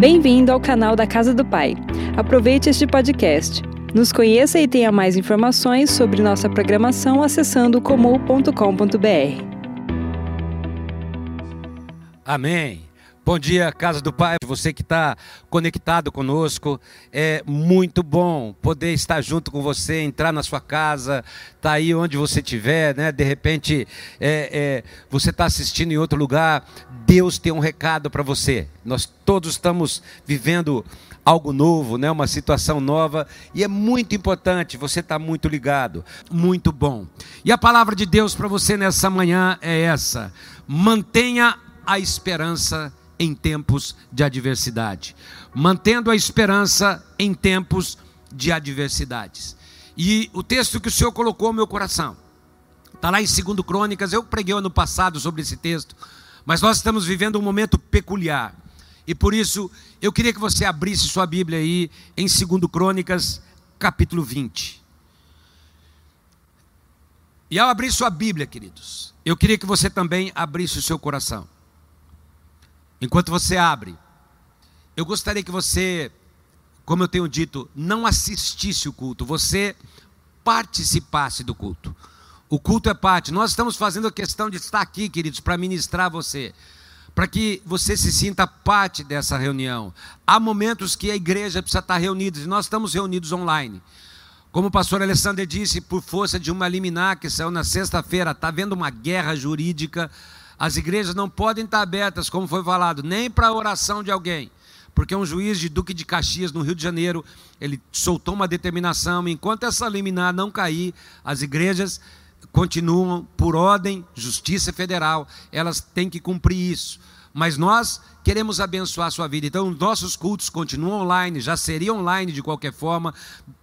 Bem-vindo ao canal da Casa do Pai. Aproveite este podcast. Nos conheça e tenha mais informações sobre nossa programação acessando comum.com.br. Amém. Bom dia, Casa do Pai. Você que está conectado conosco, é muito bom poder estar junto com você, entrar na sua casa, tá aí onde você estiver, né? De repente, é, é, você está assistindo em outro lugar. Deus tem um recado para você. Nós todos estamos vivendo algo novo, né? Uma situação nova e é muito importante. Você está muito ligado, muito bom. E a palavra de Deus para você nessa manhã é essa: mantenha a esperança em tempos de adversidade. Mantendo a esperança em tempos de adversidades. E o texto que o Senhor colocou no meu coração, está lá em 2 Crônicas, eu preguei ano passado sobre esse texto, mas nós estamos vivendo um momento peculiar. E por isso, eu queria que você abrisse sua Bíblia aí em 2 Crônicas, capítulo 20. E ao abrir sua Bíblia, queridos, eu queria que você também abrisse o seu coração. Enquanto você abre, eu gostaria que você, como eu tenho dito, não assistisse o culto, você participasse do culto. O culto é parte. Nós estamos fazendo a questão de estar aqui, queridos, para ministrar você, para que você se sinta parte dessa reunião. Há momentos que a igreja precisa estar reunida, e nós estamos reunidos online. Como o pastor Alessandro disse, por força de uma liminar que saiu na sexta-feira, está havendo uma guerra jurídica as igrejas não podem estar abertas, como foi falado, nem para a oração de alguém. Porque um juiz de Duque de Caxias, no Rio de Janeiro, ele soltou uma determinação, enquanto essa liminar não cair, as igrejas continuam por ordem, justiça federal, elas têm que cumprir isso. Mas nós queremos abençoar a sua vida. Então, nossos cultos continuam online, já seria online de qualquer forma.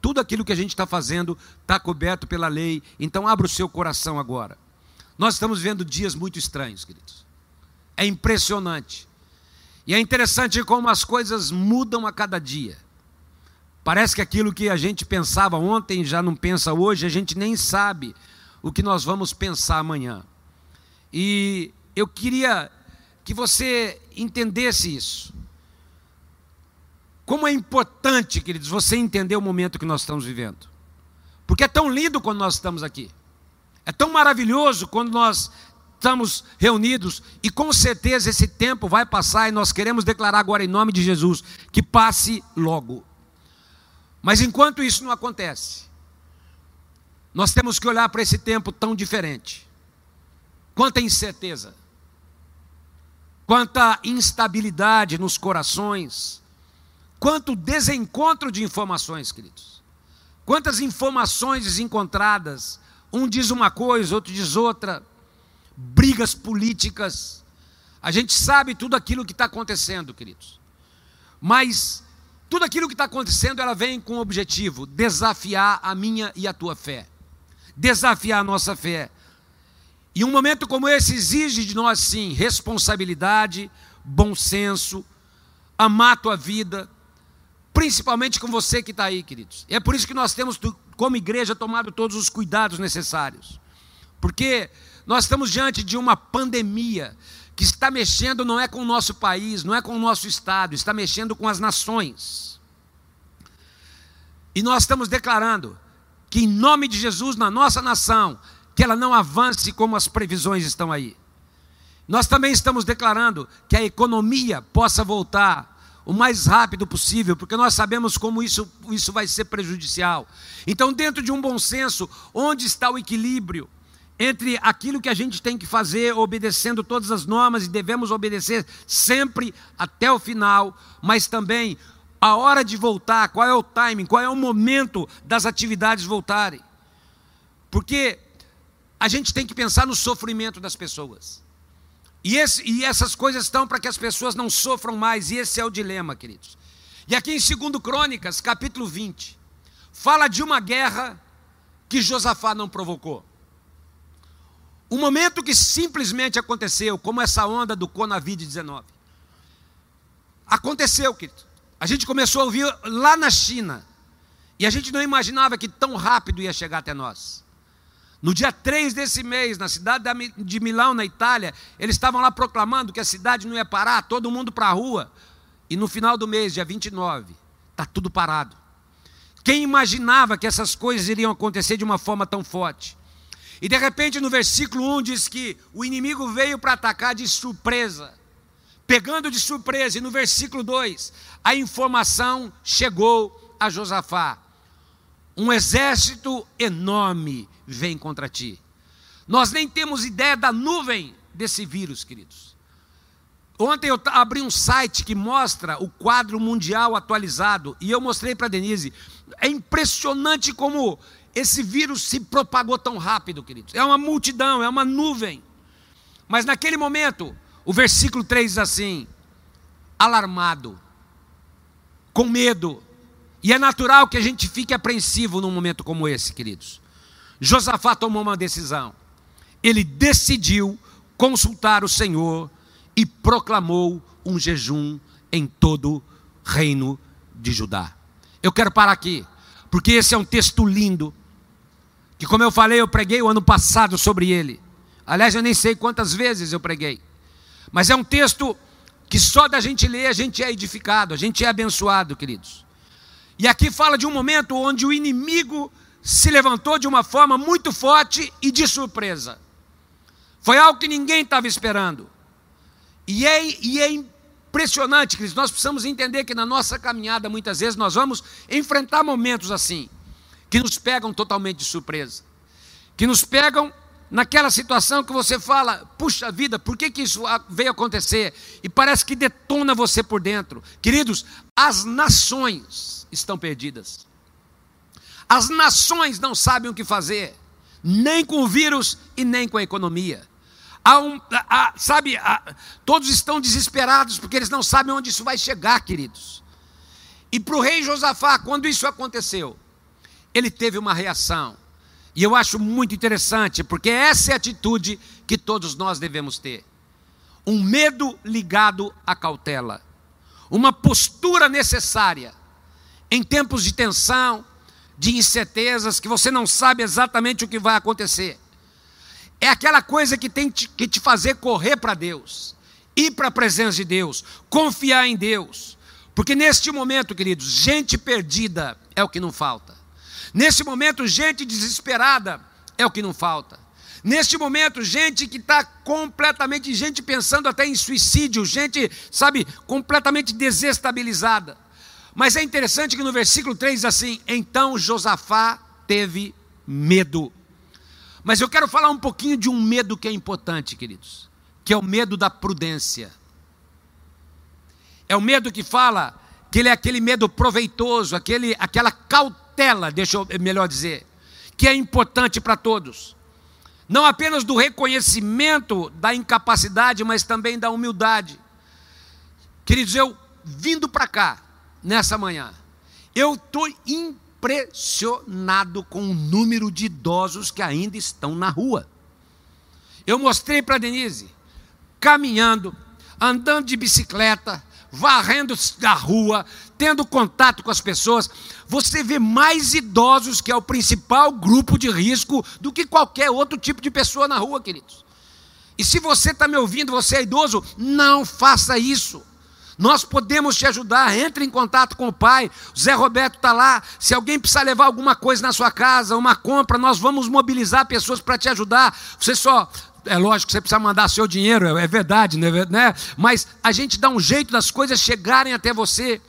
Tudo aquilo que a gente está fazendo está coberto pela lei. Então, abra o seu coração agora. Nós estamos vendo dias muito estranhos, queridos. É impressionante. E é interessante como as coisas mudam a cada dia. Parece que aquilo que a gente pensava ontem já não pensa hoje, a gente nem sabe o que nós vamos pensar amanhã. E eu queria que você entendesse isso. Como é importante, queridos, você entender o momento que nós estamos vivendo. Porque é tão lindo quando nós estamos aqui. É tão maravilhoso quando nós estamos reunidos e com certeza esse tempo vai passar e nós queremos declarar agora em nome de Jesus que passe logo. Mas enquanto isso não acontece, nós temos que olhar para esse tempo tão diferente. Quanta incerteza, quanta instabilidade nos corações, quanto desencontro de informações, queridos. Quantas informações desencontradas, um diz uma coisa, outro diz outra. Brigas políticas. A gente sabe tudo aquilo que está acontecendo, queridos. Mas tudo aquilo que está acontecendo, ela vem com o objetivo: desafiar a minha e a tua fé. Desafiar a nossa fé. E um momento como esse exige de nós, sim, responsabilidade, bom senso, amar a tua vida, principalmente com você que está aí, queridos. E é por isso que nós temos como igreja, tomado todos os cuidados necessários. Porque nós estamos diante de uma pandemia que está mexendo não é com o nosso país, não é com o nosso estado, está mexendo com as nações. E nós estamos declarando que, em nome de Jesus, na nossa nação, que ela não avance como as previsões estão aí. Nós também estamos declarando que a economia possa voltar o mais rápido possível, porque nós sabemos como isso, isso vai ser prejudicial. Então, dentro de um bom senso, onde está o equilíbrio entre aquilo que a gente tem que fazer, obedecendo todas as normas e devemos obedecer sempre até o final, mas também a hora de voltar, qual é o timing, qual é o momento das atividades voltarem. Porque a gente tem que pensar no sofrimento das pessoas. E, esse, e essas coisas estão para que as pessoas não sofram mais, e esse é o dilema, queridos. E aqui em 2 Crônicas, capítulo 20, fala de uma guerra que Josafá não provocou. Um momento que simplesmente aconteceu, como essa onda do Conavid-19. Aconteceu, querido. A gente começou a ouvir lá na China. E a gente não imaginava que tão rápido ia chegar até nós. No dia 3 desse mês, na cidade de Milão, na Itália, eles estavam lá proclamando que a cidade não ia parar, todo mundo para a rua. e no final do mês, dia 29, está tudo parado. Quem imaginava que essas coisas iriam acontecer de uma forma tão forte? E de repente, no versículo 1 diz que o inimigo veio para atacar de surpresa, pegando de surpresa. E no versículo 2, a informação chegou a Josafá: um exército enorme vem contra ti. Nós nem temos ideia da nuvem desse vírus, queridos. Ontem eu abri um site que mostra o quadro mundial atualizado e eu mostrei para Denise. É impressionante como esse vírus se propagou tão rápido, queridos. É uma multidão, é uma nuvem. Mas naquele momento, o versículo 3 diz assim: alarmado, com medo. E é natural que a gente fique apreensivo num momento como esse, queridos. Josafá tomou uma decisão. Ele decidiu consultar o Senhor e proclamou um jejum em todo o reino de Judá. Eu quero parar aqui, porque esse é um texto lindo, que, como eu falei, eu preguei o ano passado sobre ele. Aliás, eu nem sei quantas vezes eu preguei, mas é um texto que só da gente ler a gente é edificado, a gente é abençoado, queridos. E aqui fala de um momento onde o inimigo se levantou de uma forma muito forte e de surpresa. Foi algo que ninguém estava esperando. E é, e é impressionante, Cris. Nós precisamos entender que na nossa caminhada, muitas vezes, nós vamos enfrentar momentos assim, que nos pegam totalmente de surpresa, que nos pegam naquela situação que você fala, puxa vida, por que, que isso veio acontecer? E parece que detona você por dentro. Queridos, as nações estão perdidas. As nações não sabem o que fazer, nem com o vírus e nem com a economia. Há um, há, sabe, há, todos estão desesperados porque eles não sabem onde isso vai chegar, queridos. E para o rei Josafá, quando isso aconteceu, ele teve uma reação. E eu acho muito interessante, porque essa é a atitude que todos nós devemos ter. Um medo ligado à cautela. Uma postura necessária em tempos de tensão, de incertezas, que você não sabe exatamente o que vai acontecer é aquela coisa que tem que te fazer correr para Deus, ir para a presença de Deus, confiar em Deus. Porque neste momento, queridos, gente perdida é o que não falta. Neste momento, gente desesperada é o que não falta. Neste momento, gente que está completamente, gente pensando até em suicídio, gente, sabe, completamente desestabilizada. Mas é interessante que no versículo 3 diz assim: Então Josafá teve medo. Mas eu quero falar um pouquinho de um medo que é importante, queridos, que é o medo da prudência. É o medo que fala que ele é aquele medo proveitoso, aquele, aquela cautela, deixa eu melhor dizer, que é importante para todos. Não apenas do reconhecimento da incapacidade, mas também da humildade. Queridos, eu vindo para cá nessa manhã, eu estou impressionado com o número de idosos que ainda estão na rua. Eu mostrei para Denise, caminhando, andando de bicicleta, varrendo a rua, tendo contato com as pessoas. Você vê mais idosos, que é o principal grupo de risco, do que qualquer outro tipo de pessoa na rua, queridos. E se você está me ouvindo, você é idoso, não faça isso. Nós podemos te ajudar. Entre em contato com o pai. O Zé Roberto está lá. Se alguém precisar levar alguma coisa na sua casa, uma compra, nós vamos mobilizar pessoas para te ajudar. Você só. É lógico que você precisa mandar seu dinheiro, é verdade, né? né? Mas a gente dá um jeito das coisas chegarem até você.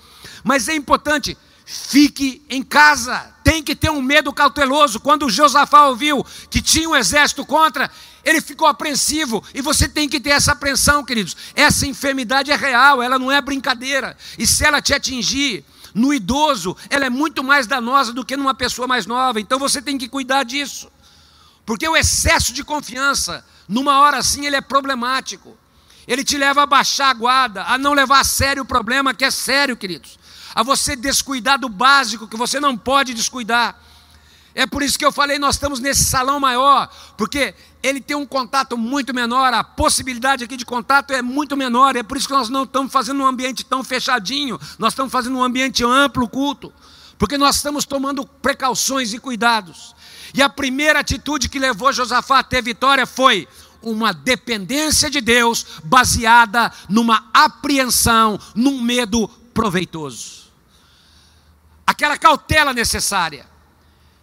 Mas é importante, fique em casa. Tem que ter um medo cauteloso. Quando Josafá ouviu que tinha um exército contra, ele ficou apreensivo, e você tem que ter essa apreensão, queridos. Essa enfermidade é real, ela não é brincadeira. E se ela te atingir, no idoso, ela é muito mais danosa do que numa pessoa mais nova. Então você tem que cuidar disso. Porque o excesso de confiança, numa hora assim, ele é problemático. Ele te leva a baixar a guarda, a não levar a sério o problema, que é sério, queridos. A você descuidar do básico, que você não pode descuidar. É por isso que eu falei, nós estamos nesse salão maior, porque ele tem um contato muito menor, a possibilidade aqui de contato é muito menor, é por isso que nós não estamos fazendo um ambiente tão fechadinho, nós estamos fazendo um ambiente amplo, culto, porque nós estamos tomando precauções e cuidados. E a primeira atitude que levou Josafá a ter vitória foi uma dependência de Deus baseada numa apreensão, num medo proveitoso. Aquela cautela necessária.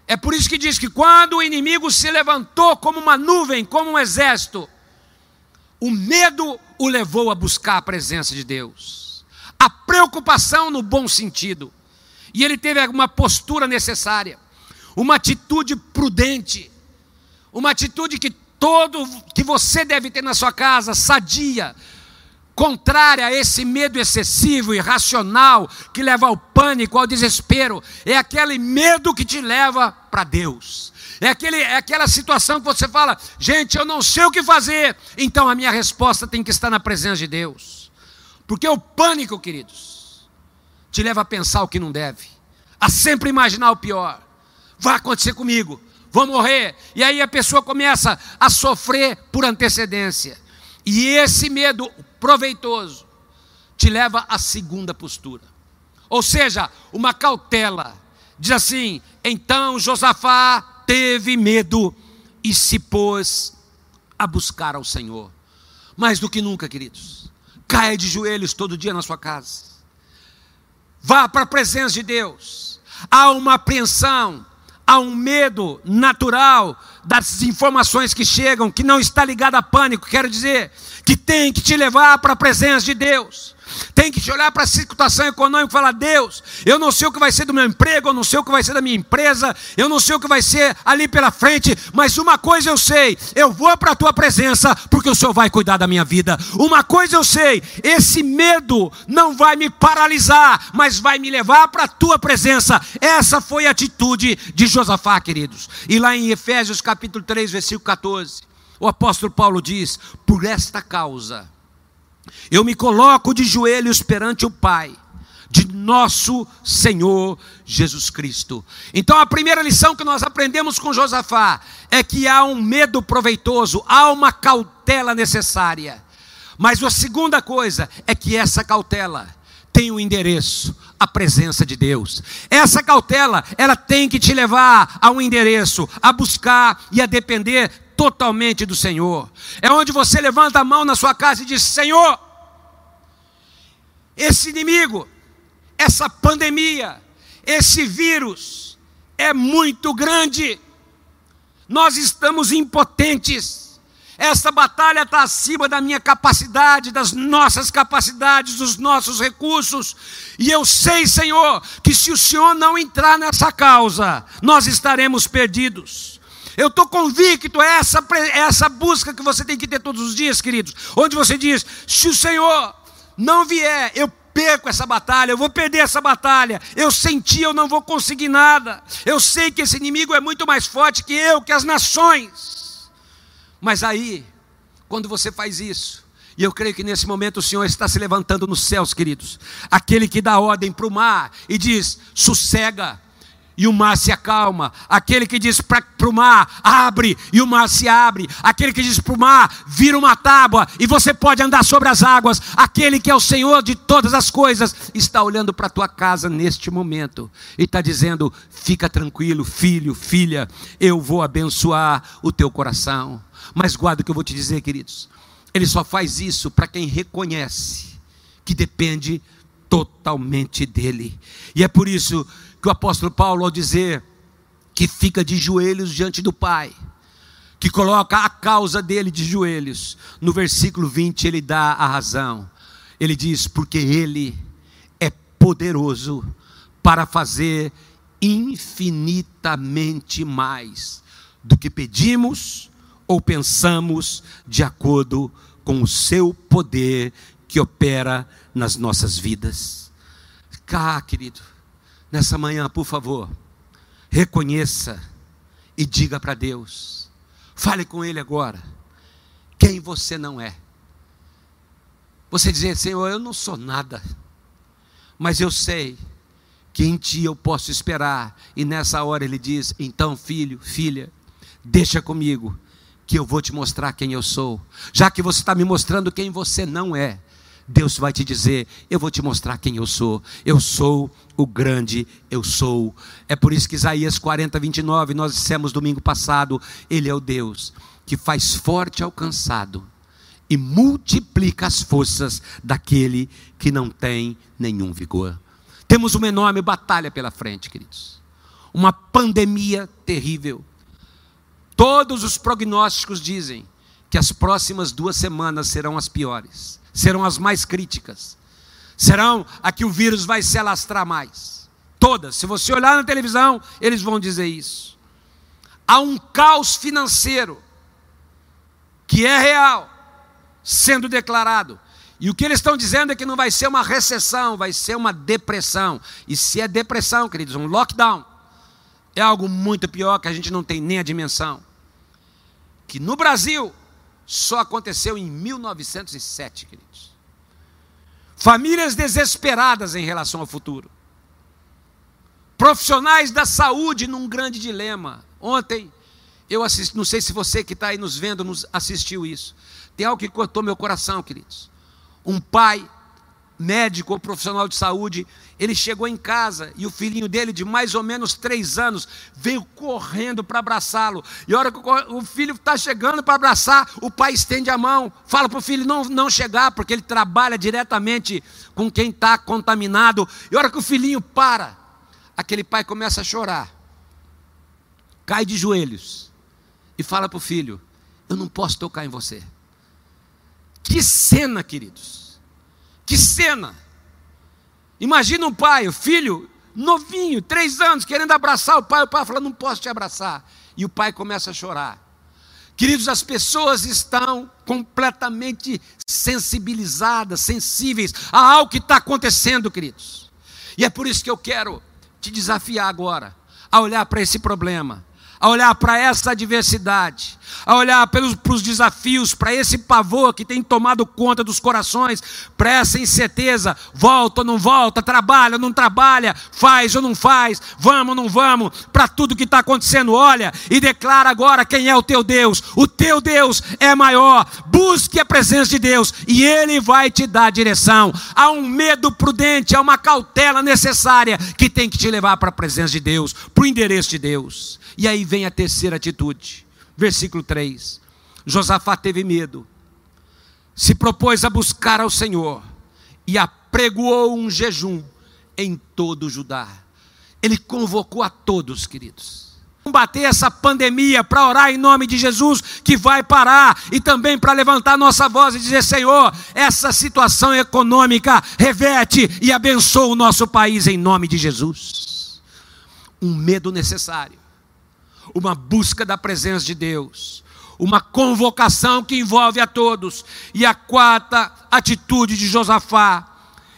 É por isso que diz que quando o inimigo se levantou como uma nuvem, como um exército, o medo o levou a buscar a presença de Deus. A preocupação no bom sentido. E ele teve uma postura necessária, uma atitude prudente, uma atitude que todo que você deve ter na sua casa, sadia, contrária a esse medo excessivo, irracional, que leva ao pânico, ao desespero, é aquele medo que te leva para Deus. É, aquele, é aquela situação que você fala, gente, eu não sei o que fazer, então a minha resposta tem que estar na presença de Deus. Porque o pânico, queridos, te leva a pensar o que não deve, a sempre imaginar o pior. Vai acontecer comigo, vou morrer. E aí a pessoa começa a sofrer por antecedência. E esse medo proveitoso te leva à segunda postura. Ou seja, uma cautela. Diz assim: então Josafá teve medo e se pôs a buscar ao Senhor. Mais do que nunca, queridos. Caia de joelhos todo dia na sua casa. Vá para a presença de Deus. Há uma apreensão, há um medo natural das informações que chegam, que não está ligado a pânico, quero dizer, que tem que te levar para a presença de Deus tem que olhar para a situação econômica e falar: Deus, eu não sei o que vai ser do meu emprego, eu não sei o que vai ser da minha empresa, eu não sei o que vai ser ali pela frente, mas uma coisa eu sei: eu vou para a tua presença, porque o Senhor vai cuidar da minha vida. Uma coisa eu sei: esse medo não vai me paralisar, mas vai me levar para a tua presença. Essa foi a atitude de Josafá, queridos. E lá em Efésios capítulo 3, versículo 14, o apóstolo Paulo diz: por esta causa eu me coloco de joelhos perante o Pai, de nosso Senhor Jesus Cristo. Então a primeira lição que nós aprendemos com Josafá é que há um medo proveitoso, há uma cautela necessária. Mas a segunda coisa é que essa cautela tem o um endereço, a presença de Deus. Essa cautela, ela tem que te levar a um endereço, a buscar e a depender totalmente do Senhor. É onde você levanta a mão na sua casa e diz: Senhor, esse inimigo, essa pandemia, esse vírus é muito grande. Nós estamos impotentes. Essa batalha está acima da minha capacidade, das nossas capacidades, dos nossos recursos. E eu sei, Senhor, que se o Senhor não entrar nessa causa, nós estaremos perdidos. Eu estou convicto, é essa, é essa busca que você tem que ter todos os dias, queridos. Onde você diz: se o Senhor não vier, eu perco essa batalha, eu vou perder essa batalha. Eu senti, eu não vou conseguir nada. Eu sei que esse inimigo é muito mais forte que eu, que as nações. Mas aí, quando você faz isso, e eu creio que nesse momento o Senhor está se levantando nos céus, queridos. Aquele que dá ordem para o mar e diz: sossega, e o mar se acalma. Aquele que diz para o mar, abre, e o mar se abre. Aquele que diz para o mar, vira uma tábua, e você pode andar sobre as águas. Aquele que é o Senhor de todas as coisas, está olhando para a tua casa neste momento, e está dizendo: fica tranquilo, filho, filha, eu vou abençoar o teu coração. Mas guarda o que eu vou te dizer, queridos. Ele só faz isso para quem reconhece que depende totalmente dele. E é por isso que o apóstolo Paulo, ao dizer que fica de joelhos diante do Pai, que coloca a causa dele de joelhos, no versículo 20 ele dá a razão. Ele diz: Porque ele é poderoso para fazer infinitamente mais do que pedimos ou pensamos, de acordo com o seu poder que opera nas nossas vidas. Cá, querido, Nessa manhã, por favor, reconheça e diga para Deus. Fale com Ele agora. Quem você não é. Você dizer, Senhor, eu não sou nada, mas eu sei que em Ti eu posso esperar. E nessa hora Ele diz: Então, filho, filha, deixa comigo, que eu vou te mostrar quem eu sou. Já que você está me mostrando quem você não é, Deus vai te dizer: Eu vou te mostrar quem eu sou. Eu sou o grande, eu sou. É por isso que Isaías 40, 29, nós dissemos domingo passado: Ele é o Deus que faz forte ao cansado e multiplica as forças daquele que não tem nenhum vigor. Temos uma enorme batalha pela frente, queridos. Uma pandemia terrível. Todos os prognósticos dizem que as próximas duas semanas serão as piores, serão as mais críticas, serão a que o vírus vai se alastrar mais. Todas. Se você olhar na televisão, eles vão dizer isso. Há um caos financeiro que é real, sendo declarado. E o que eles estão dizendo é que não vai ser uma recessão, vai ser uma depressão. E se é depressão, queridos, um lockdown, é algo muito pior que a gente não tem nem a dimensão. Que no Brasil só aconteceu em 1907, queridos. Famílias desesperadas em relação ao futuro. Profissionais da saúde num grande dilema. Ontem, eu assisti, não sei se você que está aí nos vendo nos assistiu isso. Tem algo que cortou meu coração, queridos. Um pai, médico ou profissional de saúde, ele chegou em casa e o filhinho dele, de mais ou menos três anos, veio correndo para abraçá-lo. E a hora que o filho está chegando para abraçar, o pai estende a mão, fala para o filho não, não chegar, porque ele trabalha diretamente com quem está contaminado. E a hora que o filhinho para, aquele pai começa a chorar, cai de joelhos e fala para o filho: Eu não posso tocar em você. Que cena, queridos. Que cena. Imagina um pai, o filho, novinho, três anos, querendo abraçar o pai. O pai fala: Não posso te abraçar. E o pai começa a chorar. Queridos, as pessoas estão completamente sensibilizadas, sensíveis a algo que está acontecendo, queridos. E é por isso que eu quero te desafiar agora a olhar para esse problema a olhar para essa adversidade, a olhar para os desafios, para esse pavor que tem tomado conta dos corações, para essa incerteza: volta ou não volta, trabalha ou não trabalha, faz ou não faz, vamos ou não vamos, para tudo que está acontecendo, olha e declara agora quem é o teu Deus. O teu Deus é maior, busque a presença de Deus e Ele vai te dar direção. Há um medo prudente, há uma cautela necessária que tem que te levar para a presença de Deus, para o endereço de Deus. E aí vem a terceira atitude, versículo 3. Josafá teve medo, se propôs a buscar ao Senhor e apregoou um jejum em todo o Judá. Ele convocou a todos, queridos. Combater essa pandemia para orar em nome de Jesus, que vai parar, e também para levantar nossa voz e dizer: Senhor, essa situação econômica reverte e abençoa o nosso país em nome de Jesus. Um medo necessário uma busca da presença de Deus, uma convocação que envolve a todos. E a quarta atitude de Josafá,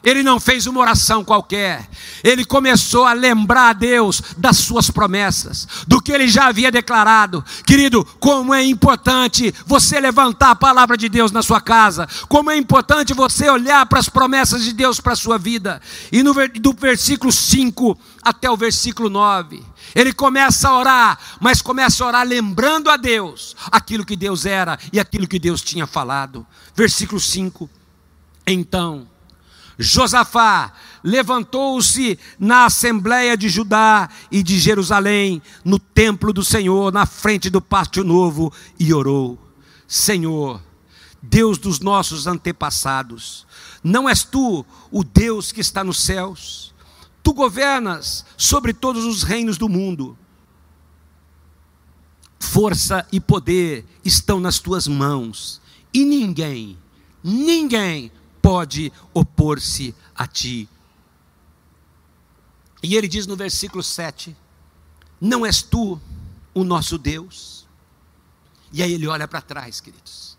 ele não fez uma oração qualquer, ele começou a lembrar a Deus das suas promessas, do que ele já havia declarado. Querido, como é importante você levantar a palavra de Deus na sua casa, como é importante você olhar para as promessas de Deus para a sua vida. E no, do versículo 5 até o versículo 9, ele começa a orar, mas começa a orar lembrando a Deus aquilo que Deus era e aquilo que Deus tinha falado. Versículo 5. Então, Josafá levantou-se na assembleia de Judá e de Jerusalém, no templo do Senhor, na frente do pátio novo, e orou: Senhor, Deus dos nossos antepassados, não és tu o Deus que está nos céus? Tu governas sobre todos os reinos do mundo. Força e poder estão nas tuas mãos, e ninguém, ninguém pode opor-se a ti. E ele diz no versículo 7: Não és tu o nosso Deus? E aí ele olha para trás, queridos.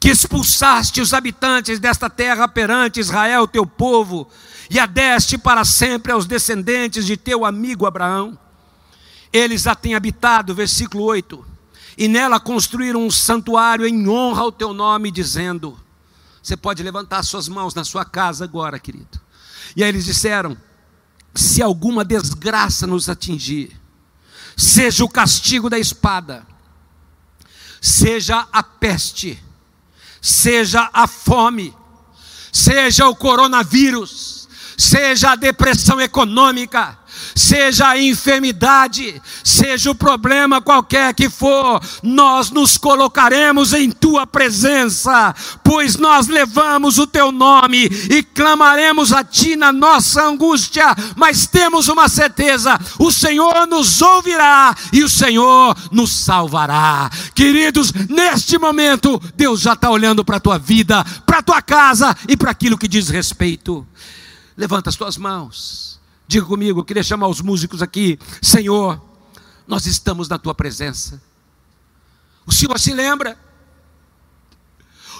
Que expulsaste os habitantes desta terra perante Israel, teu povo, e a deste para sempre aos descendentes de teu amigo Abraão. Eles a têm habitado, versículo 8, e nela construíram um santuário em honra ao teu nome, dizendo: Você pode levantar suas mãos na sua casa agora, querido. E aí eles disseram: Se alguma desgraça nos atingir, seja o castigo da espada, seja a peste, seja a fome, seja o coronavírus, seja a depressão econômica, seja a enfermidade, seja o problema qualquer que for, nós nos colocaremos em tua presença, pois nós levamos o teu nome e clamaremos a ti na nossa angústia, mas temos uma certeza: o Senhor nos ouvirá e o Senhor nos salvará. Queridos, neste momento, Deus já está olhando para a tua vida, para a tua casa e para aquilo que diz respeito. Levanta as tuas mãos. Diga comigo, eu queria chamar os músicos aqui. Senhor, nós estamos na tua presença. O Senhor se lembra?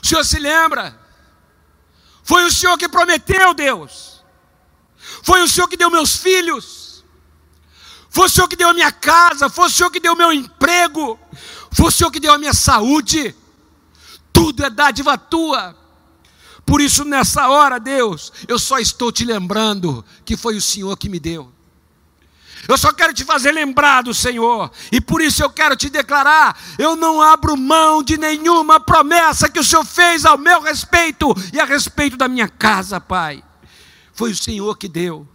O Senhor se lembra? Foi o Senhor que prometeu, Deus. Foi o Senhor que deu meus filhos. Foi o Senhor que deu a minha casa. Foi o Senhor que deu o meu emprego. Foi o Senhor que deu a minha saúde. Tudo é dádiva tua. Por isso, nessa hora, Deus, eu só estou te lembrando que foi o Senhor que me deu. Eu só quero te fazer lembrar do Senhor, e por isso eu quero te declarar: eu não abro mão de nenhuma promessa que o Senhor fez ao meu respeito e a respeito da minha casa, Pai. Foi o Senhor que deu.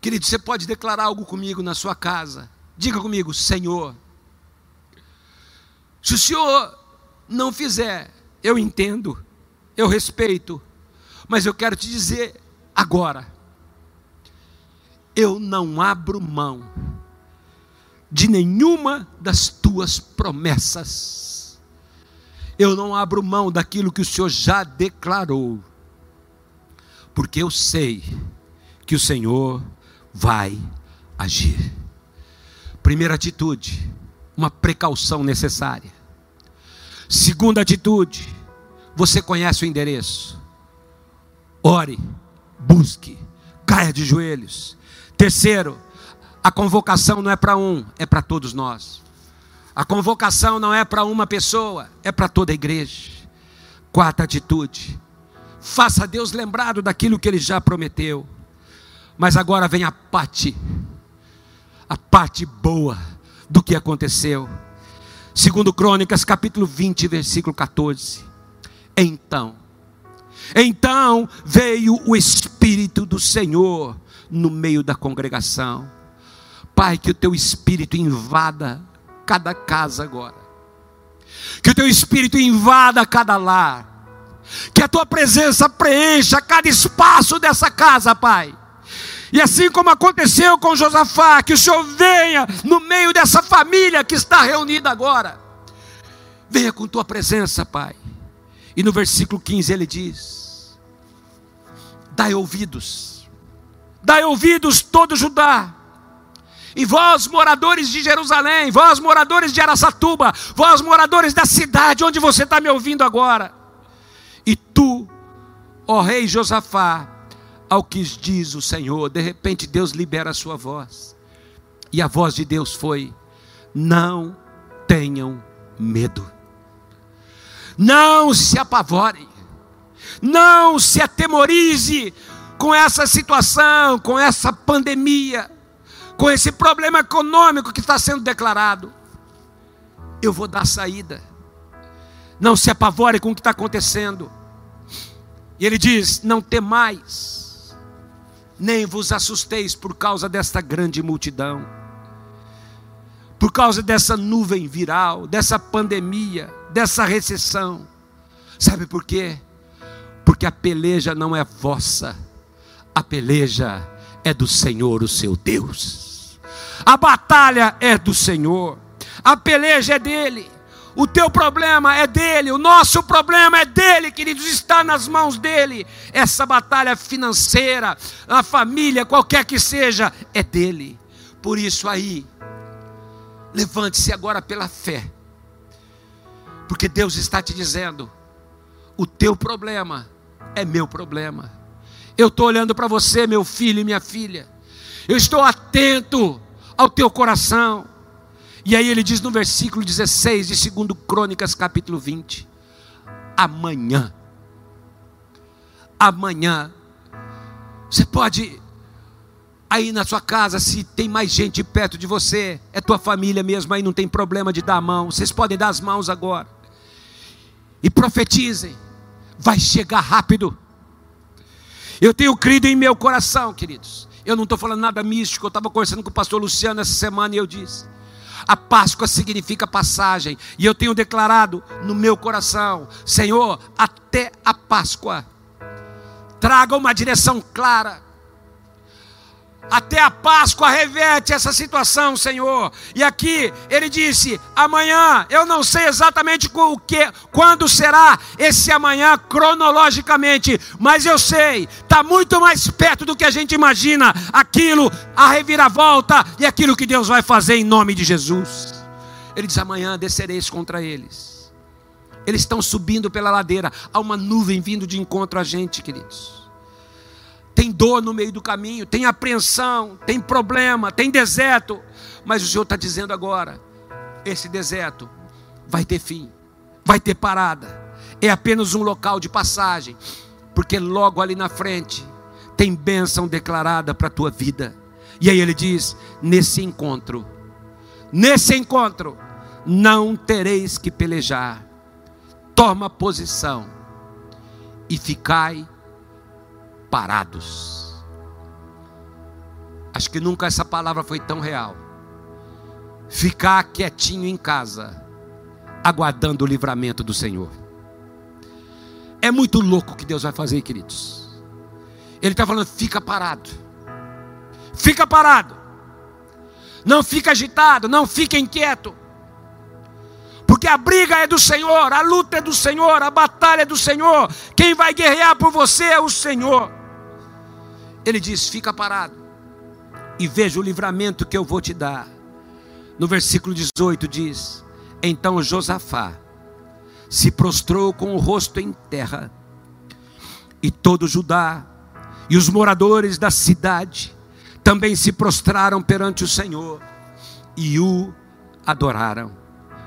Querido, você pode declarar algo comigo na sua casa. Diga comigo, Senhor. Se o Senhor não fizer, eu entendo, eu respeito, mas eu quero te dizer agora: eu não abro mão de nenhuma das tuas promessas, eu não abro mão daquilo que o Senhor já declarou, porque eu sei que o Senhor vai agir. Primeira atitude, uma precaução necessária. Segunda atitude, você conhece o endereço. Ore, busque, caia de joelhos. Terceiro, a convocação não é para um, é para todos nós. A convocação não é para uma pessoa, é para toda a igreja. Quarta atitude, faça Deus lembrado daquilo que Ele já prometeu. Mas agora vem a parte, a parte boa do que aconteceu. Segundo Crônicas, capítulo 20, versículo 14. Então, então veio o Espírito do Senhor no meio da congregação. Pai, que o teu Espírito invada cada casa agora. Que o teu Espírito invada cada lar. Que a tua presença preencha cada espaço dessa casa, Pai. E assim como aconteceu com Josafá, que o Senhor venha no meio dessa família que está reunida agora. Venha com tua presença, Pai. E no versículo 15 ele diz: Dai ouvidos, dai ouvidos todo Judá, e vós, moradores de Jerusalém, vós, moradores de Araçatuba, vós, moradores da cidade onde você está me ouvindo agora, e tu, ó rei Josafá, ao que diz o Senhor, de repente Deus libera a sua voz, e a voz de Deus foi: Não tenham medo. Não se apavore, não se atemorize com essa situação, com essa pandemia, com esse problema econômico que está sendo declarado. Eu vou dar saída. Não se apavore com o que está acontecendo. E ele diz: Não temais, nem vos assusteis por causa desta grande multidão, por causa dessa nuvem viral, dessa pandemia dessa recessão. Sabe por quê? Porque a peleja não é vossa, a peleja é do Senhor, o seu Deus. A batalha é do Senhor, a peleja é dele. O teu problema é dele, o nosso problema é dele, queridos, está nas mãos dele. Essa batalha financeira, a família, qualquer que seja, é dele. Por isso aí, levante-se agora pela fé porque Deus está te dizendo: o teu problema é meu problema. Eu estou olhando para você, meu filho e minha filha. Eu estou atento ao teu coração. E aí ele diz no versículo 16 de 2 Crônicas, capítulo 20: Amanhã, amanhã, você pode aí na sua casa, se tem mais gente perto de você, é tua família mesmo, aí não tem problema de dar a mão, vocês podem dar as mãos agora e profetizem, vai chegar rápido. Eu tenho crido em meu coração, queridos, Eu não estou falando nada místico, eu estava conversando com o pastor Luciano essa semana e eu disse: a Páscoa significa passagem, e eu tenho declarado no meu coração: Senhor, até a Páscoa, traga uma direção clara até a Páscoa reverte essa situação, Senhor. E aqui ele disse: amanhã, eu não sei exatamente o que, quando será esse amanhã cronologicamente, mas eu sei, está muito mais perto do que a gente imagina aquilo, a reviravolta e aquilo que Deus vai fazer em nome de Jesus. Ele diz: amanhã descereis contra eles. Eles estão subindo pela ladeira, há uma nuvem vindo de encontro a gente, queridos tem dor no meio do caminho, tem apreensão, tem problema, tem deserto. Mas o Senhor está dizendo agora: esse deserto vai ter fim, vai ter parada, é apenas um local de passagem, porque logo ali na frente tem bênção declarada para a tua vida. E aí ele diz: nesse encontro, nesse encontro, não tereis que pelejar, toma posição e ficai parados. Acho que nunca essa palavra foi tão real. Ficar quietinho em casa, aguardando o livramento do Senhor. É muito louco o que Deus vai fazer, queridos. Ele está falando, fica parado. Fica parado. Não fica agitado, não fica inquieto. Porque a briga é do Senhor, a luta é do Senhor, a batalha é do Senhor. Quem vai guerrear por você é o Senhor. Ele diz: Fica parado e veja o livramento que eu vou te dar. No versículo 18 diz: Então Josafá se prostrou com o rosto em terra, e todo Judá e os moradores da cidade também se prostraram perante o Senhor e o adoraram.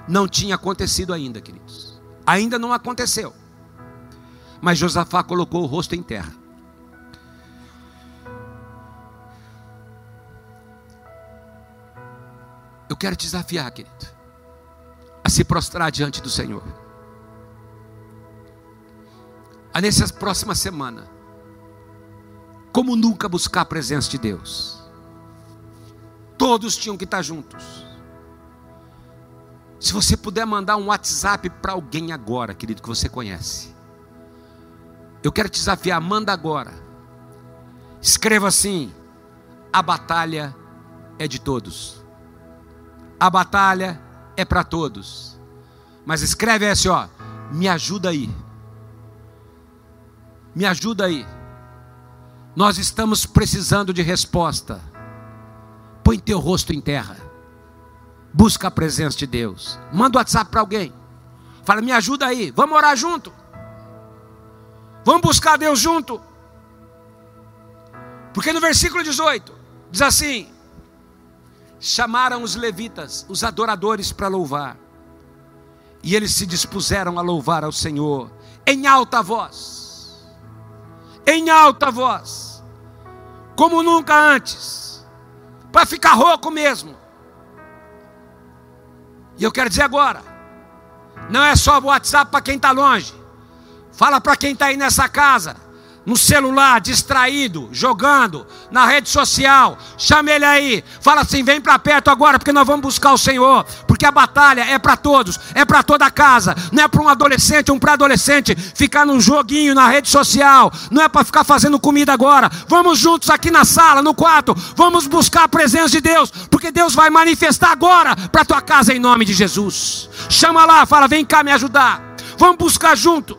Não tinha acontecido ainda, queridos. Ainda não aconteceu. Mas Josafá colocou o rosto em terra. Eu quero te desafiar, querido, a se prostrar diante do Senhor. A nessa próxima semana, como nunca buscar a presença de Deus. Todos tinham que estar juntos. Se você puder mandar um WhatsApp para alguém agora, querido, que você conhece. Eu quero te desafiar, manda agora. Escreva assim: a batalha é de todos. A batalha é para todos. Mas escreve esse, ó, me ajuda aí. Me ajuda aí. Nós estamos precisando de resposta. Põe teu rosto em terra. Busca a presença de Deus. Manda o WhatsApp para alguém. Fala, me ajuda aí. Vamos orar junto. Vamos buscar Deus junto. Porque no versículo 18 diz assim: chamaram os levitas, os adoradores, para louvar. E eles se dispuseram a louvar ao Senhor em alta voz. Em alta voz. Como nunca antes. Para ficar rouco mesmo. E eu quero dizer agora: não é só o WhatsApp para quem está longe. Fala para quem está aí nessa casa no celular, distraído, jogando, na rede social, chama ele aí, fala assim: vem para perto agora, porque nós vamos buscar o Senhor, porque a batalha é para todos, é para toda a casa, não é para um adolescente, um pré-adolescente ficar num joguinho na rede social, não é para ficar fazendo comida agora. Vamos juntos aqui na sala, no quarto, vamos buscar a presença de Deus, porque Deus vai manifestar agora para tua casa em nome de Jesus. Chama lá, fala: vem cá me ajudar, vamos buscar junto.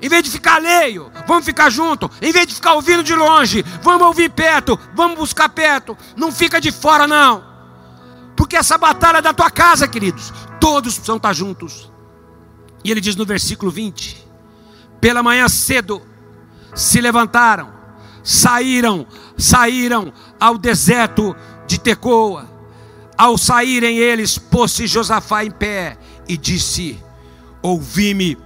Em vez de ficar alheio, vamos ficar junto. Em vez de ficar ouvindo de longe, vamos ouvir perto, vamos buscar perto. Não fica de fora, não. Porque essa batalha é da tua casa, queridos. Todos precisam estar juntos. E ele diz no versículo 20: Pela manhã cedo se levantaram, saíram, saíram ao deserto de Tecoa. Ao saírem eles, pôs-se Josafá em pé e disse: Ouvi-me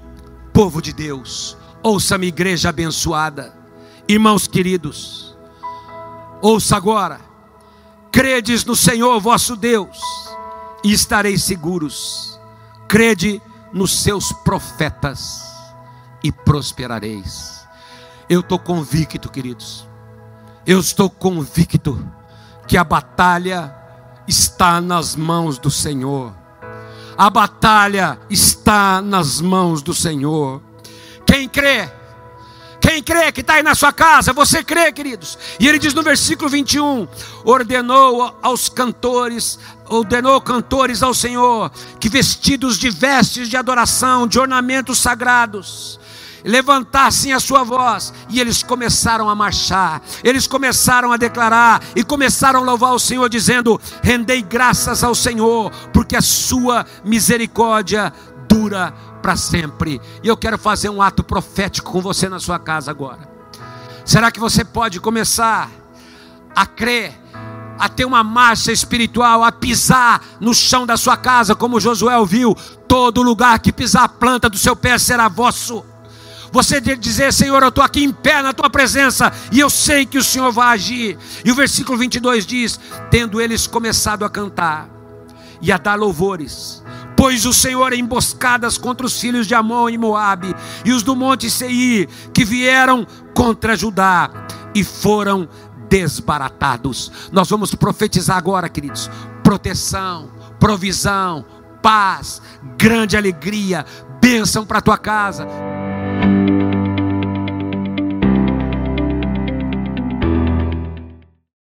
Povo de Deus, ouça-me, igreja abençoada, irmãos queridos, ouça agora, credes no Senhor vosso Deus, e estareis seguros, crede nos seus profetas, e prosperareis. Eu estou convicto, queridos, Eu estou convicto que a batalha está nas mãos do Senhor. A batalha está nas mãos do Senhor. Quem crê? Quem crê que está aí na sua casa, você crê, queridos? E ele diz no versículo 21: ordenou aos cantores, ordenou cantores ao Senhor, que vestidos de vestes de adoração, de ornamentos sagrados, levantassem a sua voz, e eles começaram a marchar, eles começaram a declarar e começaram a louvar o Senhor, dizendo: Rendei graças ao Senhor, porque a sua misericórdia dura para sempre. E eu quero fazer um ato profético com você na sua casa agora. Será que você pode começar a crer? a ter uma marcha espiritual, a pisar no chão da sua casa, como Josué viu, todo lugar que pisar a planta do seu pé será vosso. Você dizer, Senhor, eu estou aqui em pé na tua presença e eu sei que o Senhor vai agir. E o versículo 22 diz: Tendo eles começado a cantar e a dar louvores, pois o Senhor emboscadas contra os filhos de Amon e Moabe e os do monte Seir que vieram contra Judá e foram desbaratados. Nós vamos profetizar agora, queridos, proteção, provisão, paz, grande alegria, bênção para tua casa.